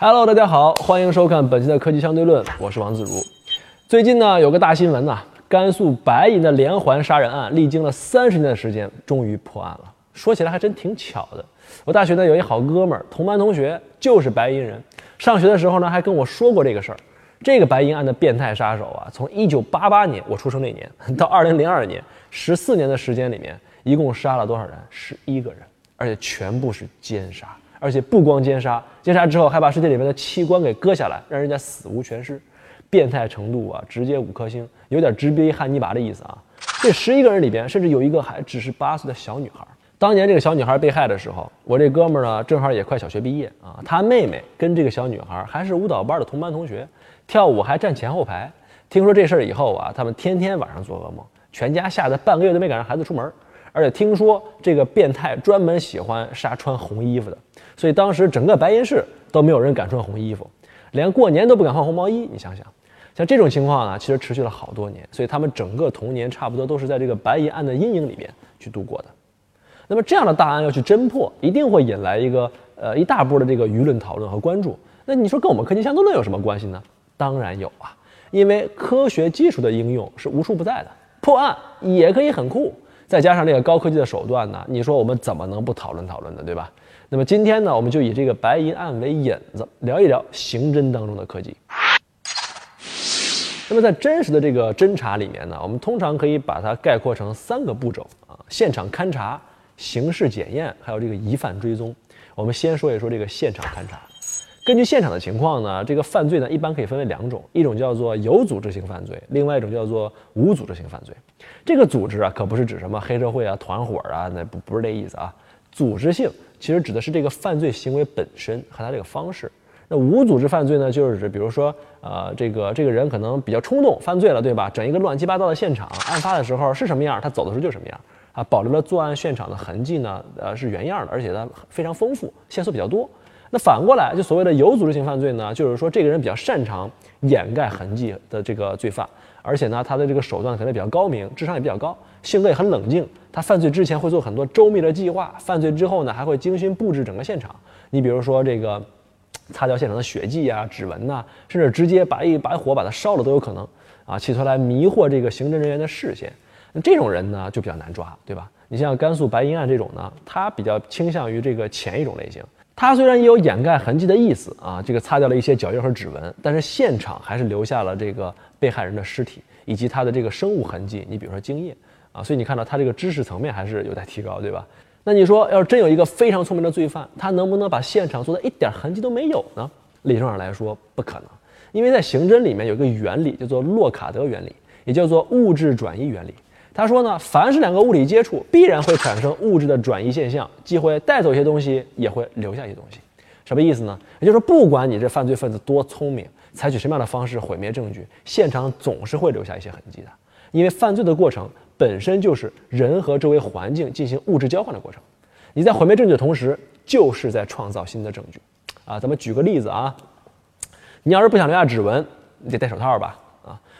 Hello，大家好，欢迎收看本期的科技相对论，我是王自如。最近呢，有个大新闻呐，甘肃白银的连环杀人案，历经了三十年的时间，终于破案了。说起来还真挺巧的，我大学呢有一好哥们儿，同班同学，就是白银人。上学的时候呢，还跟我说过这个事儿。这个白银案的变态杀手啊，从一九八八年我出生那年到二零零二年，十四年的时间里面，一共杀了多少人？十一个人，而且全部是奸杀。而且不光奸杀，奸杀之后还把尸体里面的器官给割下来，让人家死无全尸，变态程度啊，直接五颗星，有点直逼汉尼拔的意思啊。这十一个人里边，甚至有一个还只是八岁的小女孩。当年这个小女孩被害的时候，我这哥们呢，正好也快小学毕业啊。他妹妹跟这个小女孩还是舞蹈班的同班同学，跳舞还站前后排。听说这事儿以后啊，他们天天晚上做噩梦，全家吓得半个月都没敢让孩子出门。而且听说这个变态专门喜欢杀穿红衣服的，所以当时整个白银市都没有人敢穿红衣服，连过年都不敢换红毛衣。你想想，像这种情况呢，其实持续了好多年，所以他们整个童年差不多都是在这个白银案的阴影里面去度过的。那么这样的大案要去侦破，一定会引来一个呃一大波的这个舆论讨论和关注。那你说跟我们科技相对论有什么关系呢？当然有啊，因为科学技术的应用是无处不在的，破案也可以很酷。再加上这个高科技的手段呢，你说我们怎么能不讨论讨论呢？对吧？那么今天呢，我们就以这个白银案为引子，聊一聊刑侦当中的科技。那么在真实的这个侦查里面呢，我们通常可以把它概括成三个步骤啊：现场勘查、刑事检验，还有这个疑犯追踪。我们先说一说这个现场勘查。根据现场的情况呢，这个犯罪呢一般可以分为两种，一种叫做有组织性犯罪，另外一种叫做无组织性犯罪。这个组织啊，可不是指什么黑社会啊、团伙啊，那不不是这意思啊。组织性其实指的是这个犯罪行为本身和他这个方式。那无组织犯罪呢，就是指比如说，呃，这个这个人可能比较冲动犯罪了，对吧？整一个乱七八糟的现场，案发的时候是什么样，他走的时候就什么样啊，保留了作案现场的痕迹呢，呃，是原样的，而且它非常丰富，线索比较多。那反过来，就所谓的有组织性犯罪呢，就是说这个人比较擅长掩盖痕迹的这个罪犯，而且呢，他的这个手段可能比较高明，智商也比较高，性格也很冷静。他犯罪之前会做很多周密的计划，犯罪之后呢，还会精心布置整个现场。你比如说这个擦掉现场的血迹啊、指纹呐，甚至直接把一把火把它烧了都有可能啊，企图来迷惑这个刑侦人员的视线。那这种人呢，就比较难抓，对吧？你像甘肃白银案这种呢，他比较倾向于这个前一种类型。他虽然也有掩盖痕迹的意思啊，这个擦掉了一些脚印和指纹，但是现场还是留下了这个被害人的尸体以及他的这个生物痕迹。你比如说精液啊，所以你看到他这个知识层面还是有待提高，对吧？那你说，要是真有一个非常聪明的罪犯，他能不能把现场做的一点痕迹都没有呢？理论上来说不可能，因为在刑侦里面有一个原理叫做洛卡德原理，也叫做物质转移原理。他说呢，凡是两个物体接触，必然会产生物质的转移现象，既会带走一些东西，也会留下一些东西。什么意思呢？也就是说，不管你这犯罪分子多聪明，采取什么样的方式毁灭证据，现场总是会留下一些痕迹的。因为犯罪的过程本身就是人和周围环境进行物质交换的过程。你在毁灭证据的同时，就是在创造新的证据。啊，咱们举个例子啊，你要是不想留下指纹，你得戴手套吧？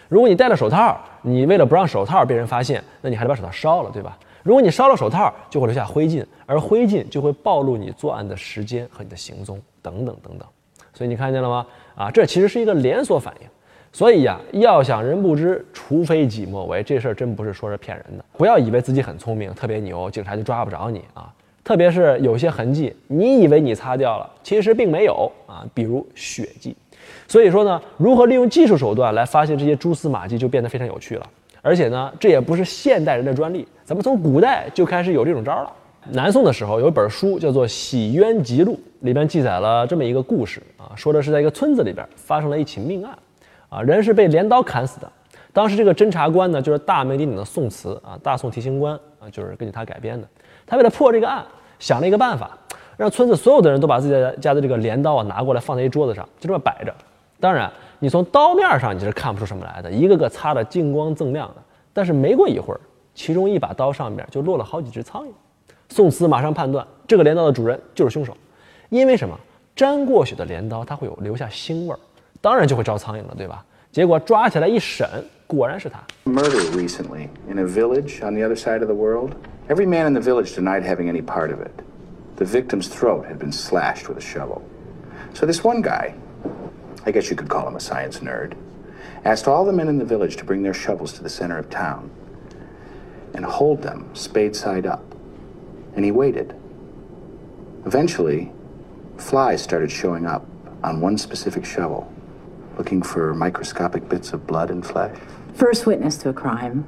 如果你戴了手套，你为了不让手套被人发现，那你还得把手套烧了，对吧？如果你烧了手套，就会留下灰烬，而灰烬就会暴露你作案的时间和你的行踪等等等等。所以你看见了吗？啊，这其实是一个连锁反应。所以呀，要想人不知，除非己莫为，这事儿真不是说是骗人的。不要以为自己很聪明，特别牛，警察就抓不着你啊。特别是有些痕迹，你以为你擦掉了，其实并没有啊，比如血迹。所以说呢，如何利用技术手段来发现这些蛛丝马迹就变得非常有趣了。而且呢，这也不是现代人的专利，咱们从古代就开始有这种招了。南宋的时候有一本书叫做《洗冤集录》，里边记载了这么一个故事啊，说的是在一个村子里边发生了一起命案，啊，人是被镰刀砍死的。当时这个侦查官呢，就是大名鼎鼎的宋慈啊，大宋提刑官啊，就是根据他改编的。他为了破这个案，想了一个办法。让村子所有的人都把自己家的这个镰刀啊拿过来放在一桌子上，就这么摆着。当然，你从刀面上你是看不出什么来的，一个个擦得金光锃亮的。但是没过一会儿，其中一把刀上面就落了好几只苍蝇。宋慈马上判断这个镰刀的主人就是凶手，因为什么？沾过血的镰刀它会有留下腥味儿，当然就会招苍蝇了，对吧？结果抓起来一审，果然是他。Murder recently in a village on the other side of the world. Every man in the village denied having any part of it. The victim's throat had been slashed with a shovel. So this one guy, I guess you could call him a science nerd, asked all the men in the village to bring their shovels to the center of town and hold them spade side up. And he waited. Eventually, flies started showing up on one specific shovel, looking for microscopic bits of blood and flesh. First witness to a crime.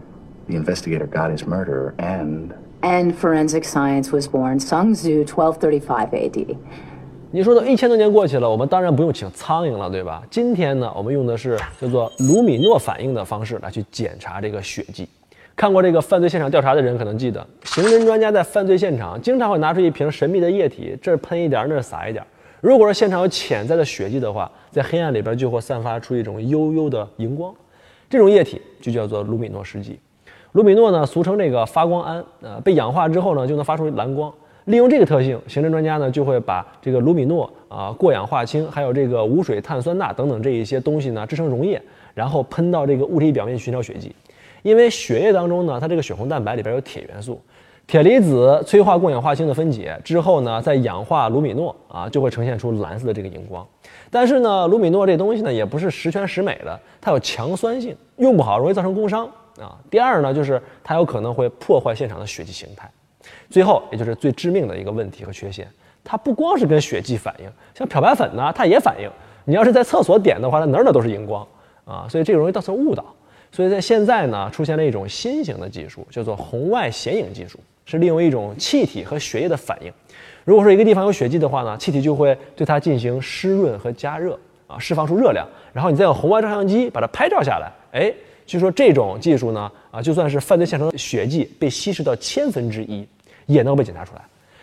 The investigator got his murderer, and And forensic science was born Sung Zu 1235 AD. 你说都一千多年过去了，我们当然不用请苍蝇了，对吧？今天呢，我们用的是叫做卢米诺反应的方式来去检查这个血迹。看过这个犯罪现场调查的人可能记得，刑侦专家在犯罪现场经常会拿出一瓶神秘的液体，这喷一点，那撒一点。如果说现场有潜在的血迹的话，在黑暗里边就会散发出一种幽幽的荧光，这种液体就叫做卢米诺试剂。卢米诺呢，俗称这个发光胺，呃，被氧化之后呢，就能发出蓝光。利用这个特性，刑侦专家呢就会把这个卢米诺啊、过氧化氢，还有这个无水碳酸钠等等这一些东西呢制成溶液，然后喷到这个物体表面寻找血迹。因为血液当中呢，它这个血红蛋白里边有铁元素，铁离子催化过氧化氢的分解之后呢，再氧化卢米诺啊，就会呈现出蓝色的这个荧光。但是呢，卢米诺这东西呢也不是十全十美的，它有强酸性，用不好容易造成工伤啊。第二呢，就是它有可能会破坏现场的血迹形态。最后，也就是最致命的一个问题和缺陷，它不光是跟血迹反应，像漂白粉呢，它也反应。你要是在厕所点的话，它哪儿哪儿都是荧光啊，所以这个容易造成误导。所以在现在呢，出现了一种新型的技术，叫做红外显影技术，是利用一种气体和血液的反应。如果说一个地方有血迹的话呢，气体就会对它进行湿润和加热啊，释放出热量，然后你再用红外照相机把它拍照下来。哎，据说这种技术呢，啊，就算是犯罪现场的血迹被稀释到千分之一，也能被检查出来。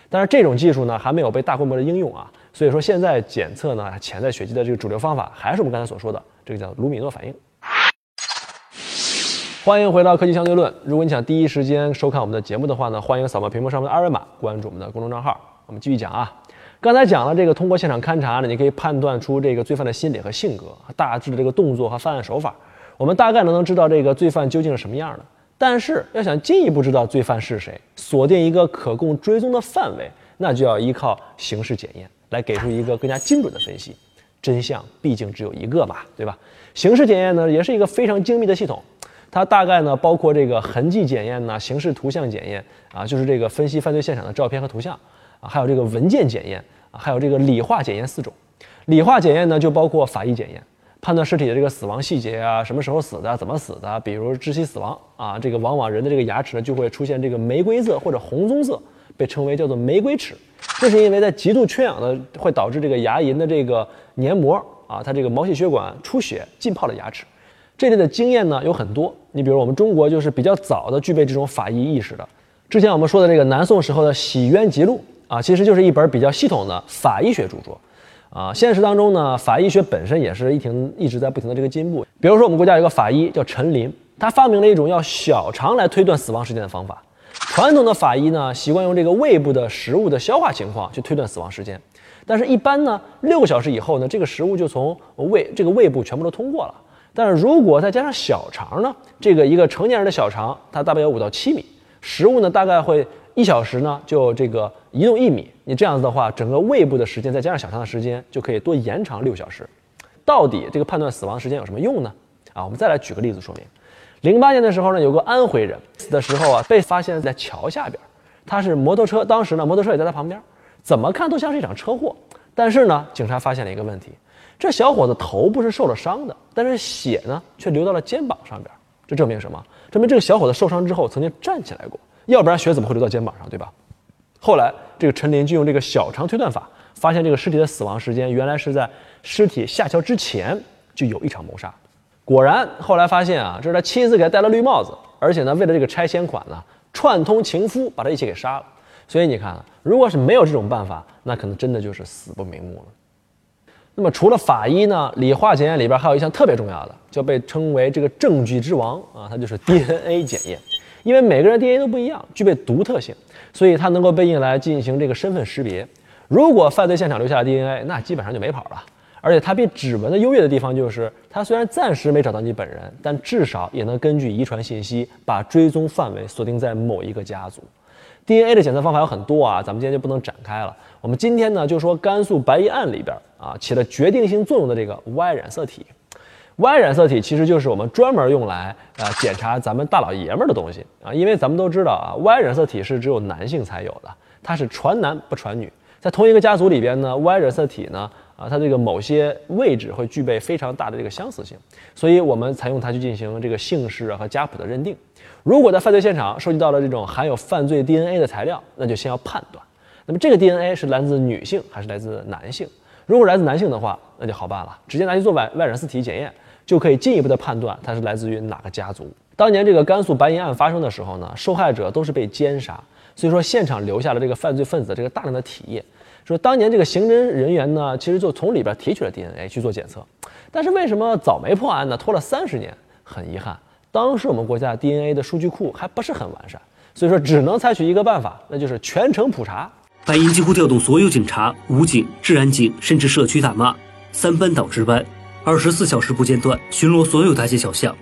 但是这种技术呢，还没有被大规模的应用啊，所以说现在检测呢潜在血迹的这个主流方法，还是我们刚才所说的这个叫卢米诺反应。欢迎回到科技相对论。如果你想第一时间收看我们的节目的话呢，欢迎扫描屏幕上面的二维码，关注我们的公众账号。我们继续讲啊，刚才讲了这个通过现场勘查呢，你可以判断出这个罪犯的心理和性格，大致的这个动作和犯案手法，我们大概能能知道这个罪犯究竟是什么样的。但是要想进一步知道罪犯是谁，锁定一个可供追踪的范围，那就要依靠刑事检验来给出一个更加精准的分析。真相毕竟只有一个嘛，对吧？刑事检验呢，也是一个非常精密的系统。它大概呢包括这个痕迹检验呐、刑事图像检验啊，就是这个分析犯罪现场的照片和图像啊，还有这个文件检验啊，还有这个理化检验四种。理化检验呢就包括法医检验，判断尸体的这个死亡细节啊，什么时候死的，怎么死的，比如窒息死亡啊，这个往往人的这个牙齿呢就会出现这个玫瑰色或者红棕色，被称为叫做玫瑰齿。这是因为在极度缺氧的会导致这个牙龈的这个黏膜啊，它这个毛细血管出血浸泡了牙齿。这类的经验呢有很多，你比如我们中国就是比较早的具备这种法医意识的。之前我们说的这个南宋时候的《洗冤集录》啊，其实就是一本比较系统的法医学著作。啊，现实当中呢，法医学本身也是一停一直在不停的这个进步。比如说我们国家有个法医叫陈林，他发明了一种要小肠来推断死亡时间的方法。传统的法医呢，习惯用这个胃部的食物的消化情况去推断死亡时间，但是一般呢，六个小时以后呢，这个食物就从胃这个胃部全部都通过了。但是如果再加上小肠呢，这个一个成年人的小肠，它大概有五到七米，食物呢大概会一小时呢就这个移动一米。你这样子的话，整个胃部的时间再加上小肠的时间，就可以多延长六小时。到底这个判断死亡时间有什么用呢？啊，我们再来举个例子说明。零八年的时候呢，有个安徽人死的时候啊，被发现在桥下边，他是摩托车，当时呢摩托车也在他旁边，怎么看都像是一场车祸。但是呢，警察发现了一个问题。这小伙子头部是受了伤的，但是血呢却流到了肩膀上边，这证明什么？证明这个小伙子受伤之后曾经站起来过，要不然血怎么会流到肩膀上，对吧？后来这个陈林就用这个小肠推断法，发现这个尸体的死亡时间原来是在尸体下桥之前就有一场谋杀。果然，后来发现啊，这是他妻子给他戴了绿帽子，而且呢，为了这个拆迁款呢，串通情夫把他一起给杀了。所以你看，如果是没有这种办法，那可能真的就是死不瞑目了。那么除了法医呢，理化检验里边还有一项特别重要的，就被称为这个证据之王啊，它就是 DNA 检验。因为每个人 DNA 都不一样，具备独特性，所以它能够被用来进行这个身份识别。如果犯罪现场留下的 DNA，那基本上就没跑了。而且它比指纹的优越的地方就是，它虽然暂时没找到你本人，但至少也能根据遗传信息把追踪范围锁定在某一个家族。DNA 的检测方法有很多啊，咱们今天就不能展开了。我们今天呢就说甘肃白银案里边啊起了决定性作用的这个 Y 染色体。Y 染色体其实就是我们专门用来啊检查咱们大老爷们儿的东西啊，因为咱们都知道啊，Y 染色体是只有男性才有的，它是传男不传女。在同一个家族里边呢，Y 染色体呢啊它这个某些位置会具备非常大的这个相似性，所以我们才用它去进行这个姓氏啊和家谱的认定。如果在犯罪现场收集到了这种含有犯罪 DNA 的材料，那就先要判断，那么这个 DNA 是来自女性还是来自男性？如果来自男性的话，那就好办了，直接拿去做 Y Y 染色体检验。就可以进一步的判断它是来自于哪个家族。当年这个甘肃白银案发生的时候呢，受害者都是被奸杀，所以说现场留下了这个犯罪分子这个大量的体液。说当年这个刑侦人员呢，其实就从里边提取了 DNA 去做检测，但是为什么早没破案呢？拖了三十年，很遗憾，当时我们国家 DNA 的数据库还不是很完善，所以说只能采取一个办法，那就是全程普查。白银几乎调动所有警察、武警、治安警，甚至社区大妈，三班倒值班。二十四小时不间断巡逻所有大街小巷，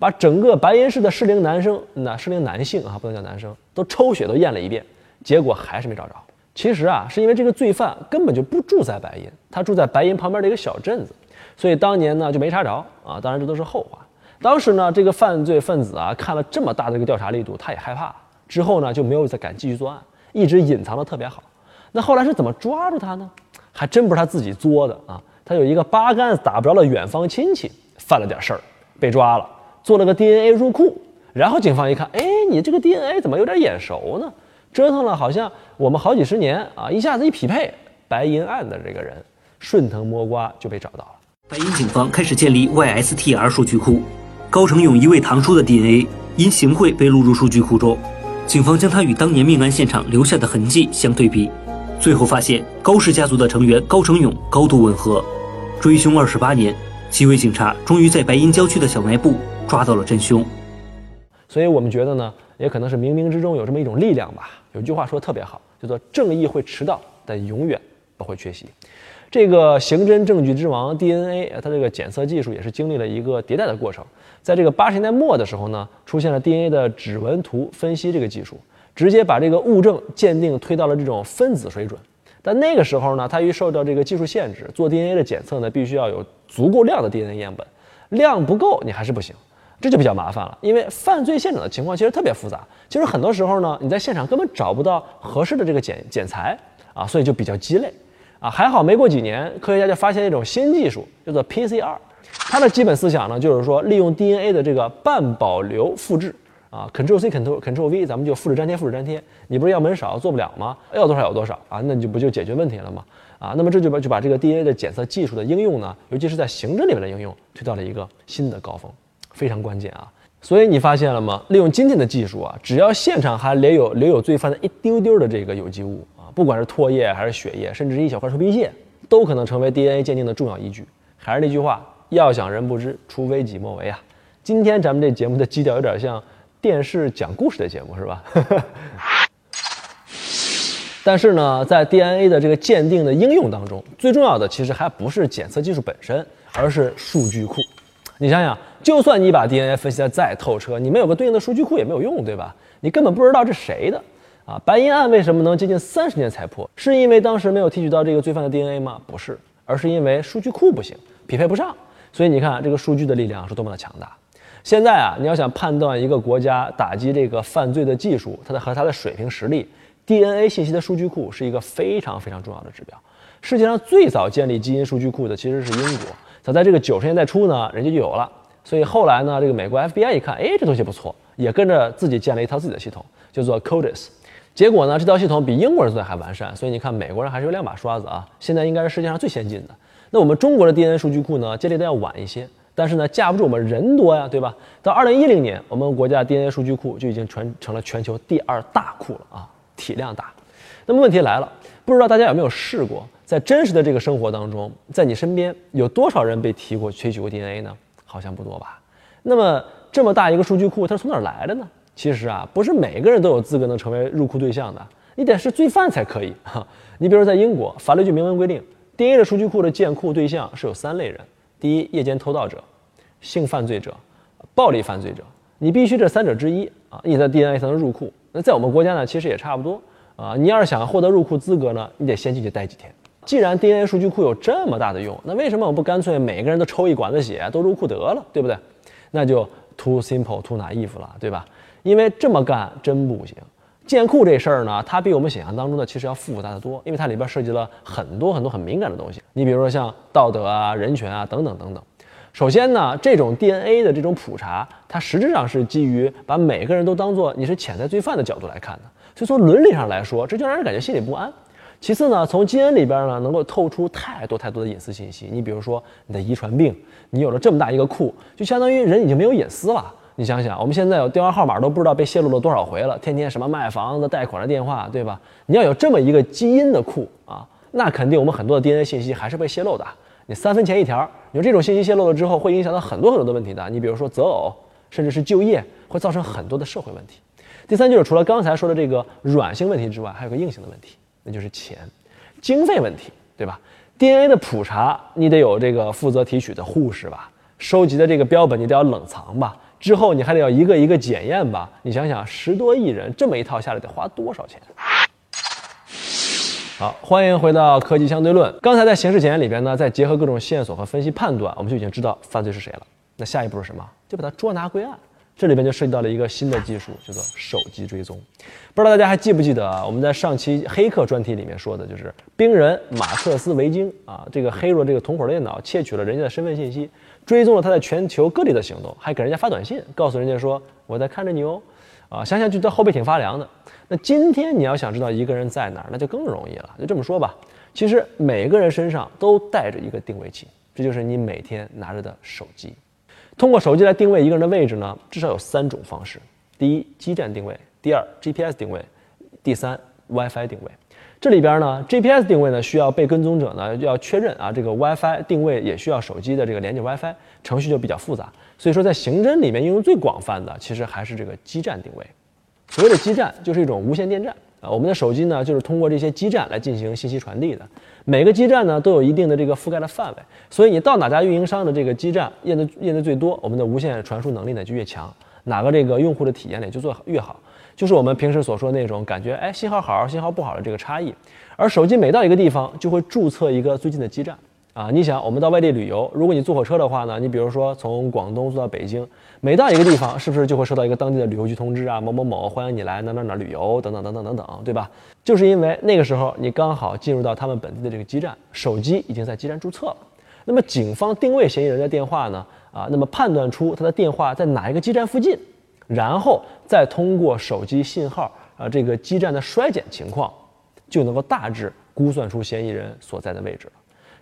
把整个白银市的适龄男生，那适龄男性啊，不能叫男生，都抽血都验了一遍，结果还是没找着。其实啊，是因为这个罪犯根本就不住在白银，他住在白银旁边的一个小镇子，所以当年呢就没查着啊。当然这都是后话。当时呢，这个犯罪分子啊，看了这么大的一个调查力度，他也害怕，之后呢就没有再敢继续作案，一直隐藏的特别好。那后来是怎么抓住他呢？还真不是他自己作的啊。他有一个八竿子打不着的远方亲戚，犯了点事儿，被抓了，做了个 DNA 入库，然后警方一看，哎，你这个 DNA 怎么有点眼熟呢？折腾了好像我们好几十年啊，一下子一匹配，白银案的这个人，顺藤摸瓜就被找到了。白银警方开始建立 YSTR 数据库，高成勇一位堂叔的 DNA 因行贿被录入数据库中，警方将他与当年命案现场留下的痕迹相对比。最后发现高氏家族的成员高成勇高度吻合，追凶二十八年，几位警察终于在白银郊区的小卖部抓到了真凶。所以我们觉得呢，也可能是冥冥之中有这么一种力量吧。有句话说的特别好，叫做“正义会迟到，但永远不会缺席”。这个刑侦证据之王 DNA，它这个检测技术也是经历了一个迭代的过程。在这个八十年代末的时候呢，出现了 DNA 的指纹图分析这个技术。直接把这个物证鉴定推到了这种分子水准，但那个时候呢，它于受到这个技术限制，做 DNA 的检测呢，必须要有足够量的 DNA 样本，量不够你还是不行，这就比较麻烦了。因为犯罪现场的情况其实特别复杂，其实很多时候呢，你在现场根本找不到合适的这个检检材啊，所以就比较鸡肋啊。还好没过几年，科学家就发现一种新技术，叫做 PCR，它的基本思想呢，就是说利用 DNA 的这个半保留复制。啊，Ctrl C Ctrl Ctrl V，咱们就复制粘贴，复制粘贴。你不是样本少做不了吗？要多少有多少啊，那你就不就解决问题了吗？啊，那么这就把就把这个 DNA 的检测技术的应用呢，尤其是在刑侦里面的应用，推到了一个新的高峰，非常关键啊。所以你发现了吗？利用今天的技术啊，只要现场还留有留有罪犯的一丢丢的这个有机物啊，不管是唾液还是血液，甚至是一小块头皮屑，都可能成为 DNA 鉴定的重要依据。还是那句话，要想人不知，除非己莫为啊。今天咱们这节目的基调有点像。电视讲故事的节目是吧？但是呢，在 DNA 的这个鉴定的应用当中，最重要的其实还不是检测技术本身，而是数据库。你想想，就算你把 DNA 分析的再透彻，你没有个对应的数据库也没有用，对吧？你根本不知道这谁的啊！白银案为什么能接近三十年才破？是因为当时没有提取到这个罪犯的 DNA 吗？不是，而是因为数据库不行，匹配不上。所以你看，这个数据的力量是多么的强大。现在啊，你要想判断一个国家打击这个犯罪的技术，它的和它的水平实力，DNA 信息的数据库是一个非常非常重要的指标。世界上最早建立基因数据库的其实是英国，早在这个九十年代初呢，人家就有了。所以后来呢，这个美国 FBI 一看，哎，这东西不错，也跟着自己建了一套自己的系统，叫做 CODIS。结果呢，这套系统比英国人做的还完善。所以你看，美国人还是有两把刷子啊。现在应该是世界上最先进的。那我们中国的 DNA 数据库呢，建立的要晚一些。但是呢，架不住我们人多呀，对吧？到二零一零年，我们国家 DNA 数据库就已经传成了全球第二大库了啊，体量大。那么问题来了，不知道大家有没有试过，在真实的这个生活当中，在你身边有多少人被提过提取过 DNA 呢？好像不多吧。那么这么大一个数据库，它是从哪儿来的呢？其实啊，不是每个人都有资格能成为入库对象的，你得是罪犯才可以哈。你比如在英国，法律就明文规定，DNA 的数据库的建库对象是有三类人。第一，夜间偷盗者、性犯罪者、暴力犯罪者，你必须这三者之一啊，你的 DNA 才能入库。那在我们国家呢，其实也差不多啊。你要是想获得入库资格呢，你得先进去待几天。既然 DNA 数据库有这么大的用，那为什么我不干脆每个人都抽一管子血都入库得了，对不对？那就 too simple too naive 了，对吧？因为这么干真不行。建库这事儿呢，它比我们想象当中的其实要复杂的多，因为它里边涉及了很多很多很敏感的东西。你比如说像道德啊、人权啊等等等等。首先呢，这种 DNA 的这种普查，它实质上是基于把每个人都当做你是潜在罪犯的角度来看的，所以从伦理上来说，这就让人感觉心里不安。其次呢，从基因里边呢，能够透出太多太多的隐私信息。你比如说你的遗传病，你有了这么大一个库，就相当于人已经没有隐私了。你想想，我们现在有电话号码都不知道被泄露了多少回了，天天什么卖房子、贷款的电话，对吧？你要有这么一个基因的库啊，那肯定我们很多的 DNA 信息还是被泄露的。你三分钱一条，你说这种信息泄露了之后，会影响到很多很多的问题的。你比如说择偶，甚至是就业，会造成很多的社会问题。第三就是除了刚才说的这个软性问题之外，还有个硬性的问题，那就是钱。经费问题，对吧？DNA 的普查，你得有这个负责提取的护士吧？收集的这个标本，你得要冷藏吧？之后你还得要一个一个检验吧？你想想，十多亿人这么一套下来得花多少钱？好，欢迎回到科技相对论。刚才在刑事检验里边呢，再结合各种线索和分析判断，我们就已经知道犯罪是谁了。那下一步是什么？就把他捉拿归案。这里边就涉及到了一个新的技术，叫做手机追踪。不知道大家还记不记得啊？我们在上期黑客专题里面说的，就是冰人马克思维京啊，这个黑入这个同伙的电脑，窃取了人家的身份信息，追踪了他在全球各地的行动，还给人家发短信，告诉人家说我在看着你哦。啊，想想就在后背挺发凉的。那今天你要想知道一个人在哪儿，那就更容易了。就这么说吧，其实每个人身上都带着一个定位器，这就是你每天拿着的手机。通过手机来定位一个人的位置呢，至少有三种方式：第一，基站定位；第二，GPS 定位；第三，WiFi 定位。这里边呢，GPS 定位呢需要被跟踪者呢要确认啊，这个 WiFi 定位也需要手机的这个连接 WiFi，程序就比较复杂。所以说，在刑侦里面应用最广泛的，其实还是这个基站定位。所谓的基站，就是一种无线电站啊。我们的手机呢，就是通过这些基站来进行信息传递的。每个基站呢都有一定的这个覆盖的范围，所以你到哪家运营商的这个基站验的验的最多，我们的无线传输能力呢就越强，哪个这个用户的体验呢就做越好，就是我们平时所说的那种感觉，哎，信号好，信号不好的这个差异。而手机每到一个地方就会注册一个最近的基站。啊，你想，我们到外地旅游，如果你坐火车的话呢，你比如说从广东坐到北京，每到一个地方，是不是就会收到一个当地的旅游局通知啊？某某某，欢迎你来哪哪哪旅游，等等等等等等，对吧？就是因为那个时候你刚好进入到他们本地的这个基站，手机已经在基站注册了。那么警方定位嫌疑人的电话呢？啊，那么判断出他的电话在哪一个基站附近，然后再通过手机信号啊这个基站的衰减情况，就能够大致估算出嫌疑人所在的位置了。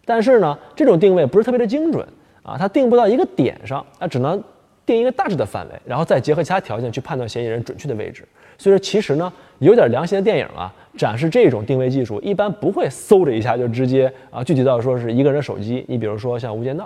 但是呢，这种定位不是特别的精准啊，它定不到一个点上，啊，只能定一个大致的范围，然后再结合其他条件去判断嫌疑人准确的位置。所以说，其实呢，有点良心的电影啊，展示这种定位技术，一般不会嗖的一下就直接啊，具体到说是一个人手机。你比如说像《无间道》，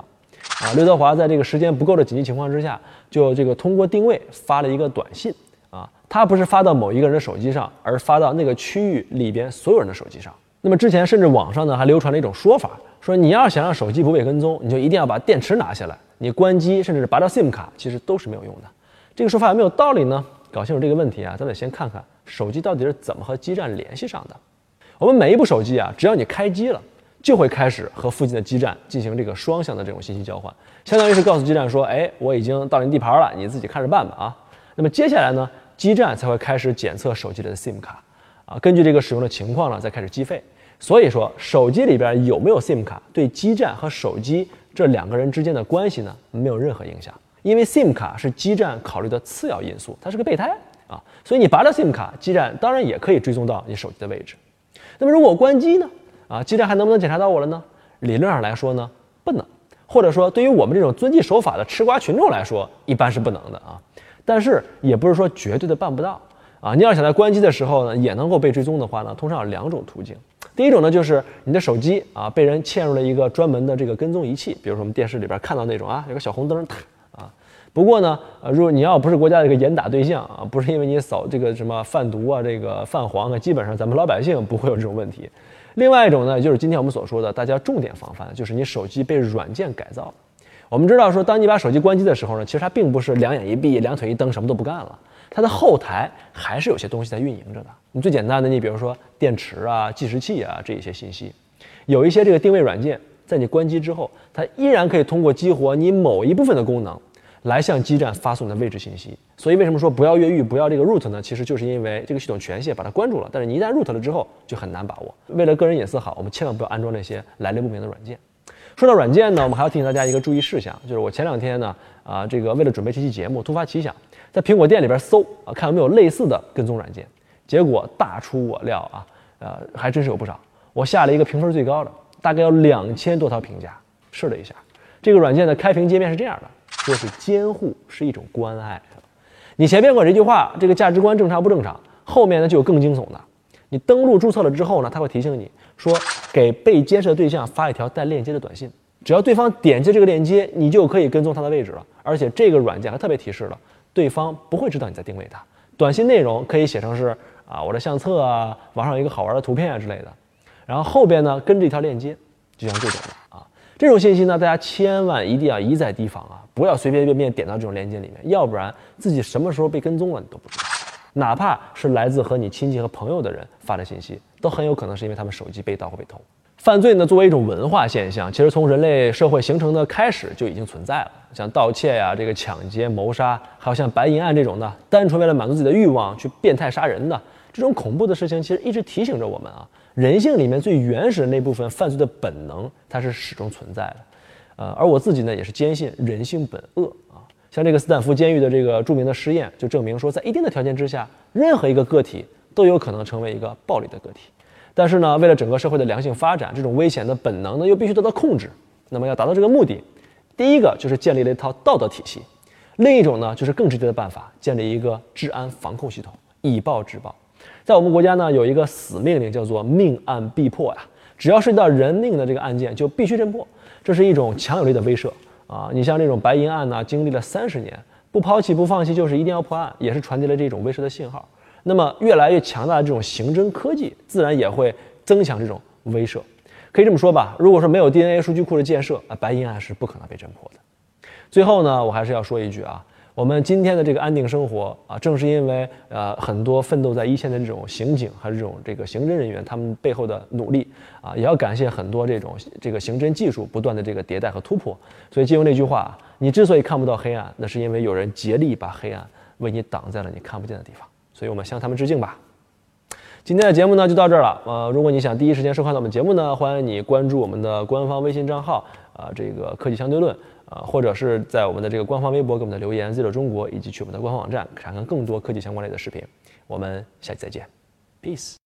啊，刘德华在这个时间不够的紧急情况之下，就这个通过定位发了一个短信啊，他不是发到某一个人的手机上，而发到那个区域里边所有人的手机上。那么之前甚至网上呢还流传了一种说法。说你要想让手机不被跟踪，你就一定要把电池拿下来，你关机甚至是拔掉 SIM 卡，其实都是没有用的。这个说法有没有道理呢？搞清楚这个问题啊，咱得先看看手机到底是怎么和基站联系上的。我们每一部手机啊，只要你开机了，就会开始和附近的基站进行这个双向的这种信息交换，相当于是告诉基站说，哎，我已经到您地盘了，你自己看着办吧啊。那么接下来呢，基站才会开始检测手机里的 SIM 卡，啊，根据这个使用的情况呢，再开始计费。所以说，手机里边有没有 SIM 卡，对基站和手机这两个人之间的关系呢，没有任何影响。因为 SIM 卡是基站考虑的次要因素，它是个备胎啊。所以你拔了 SIM 卡，基站当然也可以追踪到你手机的位置。那么如果关机呢？啊，基站还能不能检查到我了呢？理论上来说呢，不能。或者说，对于我们这种遵纪守法的吃瓜群众来说，一般是不能的啊。但是也不是说绝对的办不到啊。你要想在关机的时候呢，也能够被追踪的话呢，通常有两种途径。第一种呢，就是你的手机啊被人嵌入了一个专门的这个跟踪仪器，比如说我们电视里边看到那种啊，有个小红灯，啊。不过呢，呃，如果你要不是国家的一个严打对象啊，不是因为你扫这个什么贩毒啊、这个泛黄啊，基本上咱们老百姓不会有这种问题。另外一种呢，就是今天我们所说的大家重点防范的，就是你手机被软件改造。我我们知道说，当你把手机关机的时候呢，其实它并不是两眼一闭、两腿一蹬什么都不干了，它的后台还是有些东西在运营着的。你最简单的，你比如说电池啊、计时器啊这一些信息，有一些这个定位软件，在你关机之后，它依然可以通过激活你某一部分的功能，来向基站发送你的位置信息。所以为什么说不要越狱、不要这个 root 呢？其实就是因为这个系统权限把它关住了，但是你一旦 root 了之后，就很难把握。为了个人隐私好，我们千万不要安装那些来历不明的软件。说到软件呢，我们还要提醒大家一个注意事项，就是我前两天呢，啊，这个为了准备这期节目，突发奇想，在苹果店里边搜啊，看有没有类似的跟踪软件，结果大出我料啊，呃，还真是有不少。我下了一个评分最高的，大概有两千多条评价，试了一下，这个软件的开屏界面是这样的，说是监护是一种关爱。你前面管这句话，这个价值观正常不正常？后面呢就有更惊悚的，你登录注册了之后呢，他会提醒你说。给被监视的对象发一条带链接的短信，只要对方点击这个链接，你就可以跟踪他的位置了。而且这个软件还特别提示了，对方不会知道你在定位他。短信内容可以写成是啊我的相册啊，网上有一个好玩的图片啊之类的。然后后边呢跟着一条链接，就像这种的啊。这种信息呢，大家千万一定要一再提防啊，不要随随便便点到这种链接里面，要不然自己什么时候被跟踪了你都不知道。哪怕是来自和你亲戚和朋友的人发的信息。都很有可能是因为他们手机被盗或被偷。犯罪呢，作为一种文化现象，其实从人类社会形成的开始就已经存在了。像盗窃呀、这个抢劫、谋杀，还有像白银案这种的，单纯为了满足自己的欲望去变态杀人的这种恐怖的事情，其实一直提醒着我们啊，人性里面最原始的那部分犯罪的本能，它是始终存在的。呃，而我自己呢，也是坚信人性本恶啊。像这个斯坦福监狱的这个著名的实验，就证明说，在一定的条件之下，任何一个个体都有可能成为一个暴力的个体。但是呢，为了整个社会的良性发展，这种危险的本能呢又必须得到控制。那么要达到这个目的，第一个就是建立了一套道德体系，另一种呢就是更直接的办法，建立一个治安防控系统，以暴制暴。在我们国家呢有一个死命令，叫做命案必破呀，只要涉及到人命的这个案件就必须侦破，这是一种强有力的威慑啊。你像这种白银案呢，经历了三十年，不抛弃不放弃，就是一定要破案，也是传递了这种威慑的信号。那么，越来越强大的这种刑侦科技，自然也会增强这种威慑。可以这么说吧，如果说没有 DNA 数据库的建设，啊，白银案是不可能被侦破的。最后呢，我还是要说一句啊，我们今天的这个安定生活啊，正是因为呃很多奋斗在一线的这种刑警还是这种这个刑侦人员，他们背后的努力啊，也要感谢很多这种这个刑侦技术不断的这个迭代和突破。所以，借用那句话，你之所以看不到黑暗，那是因为有人竭力把黑暗为你挡在了你看不见的地方。所以我们向他们致敬吧。今天的节目呢就到这儿了。呃，如果你想第一时间收看到我们节目呢，欢迎你关注我们的官方微信账号啊，这个科技相对论啊，或者是在我们的这个官方微博给我们的留言 “zero 中国”，以及去我们的官方网站查看更多科技相关类的视频。我们下期再见，peace。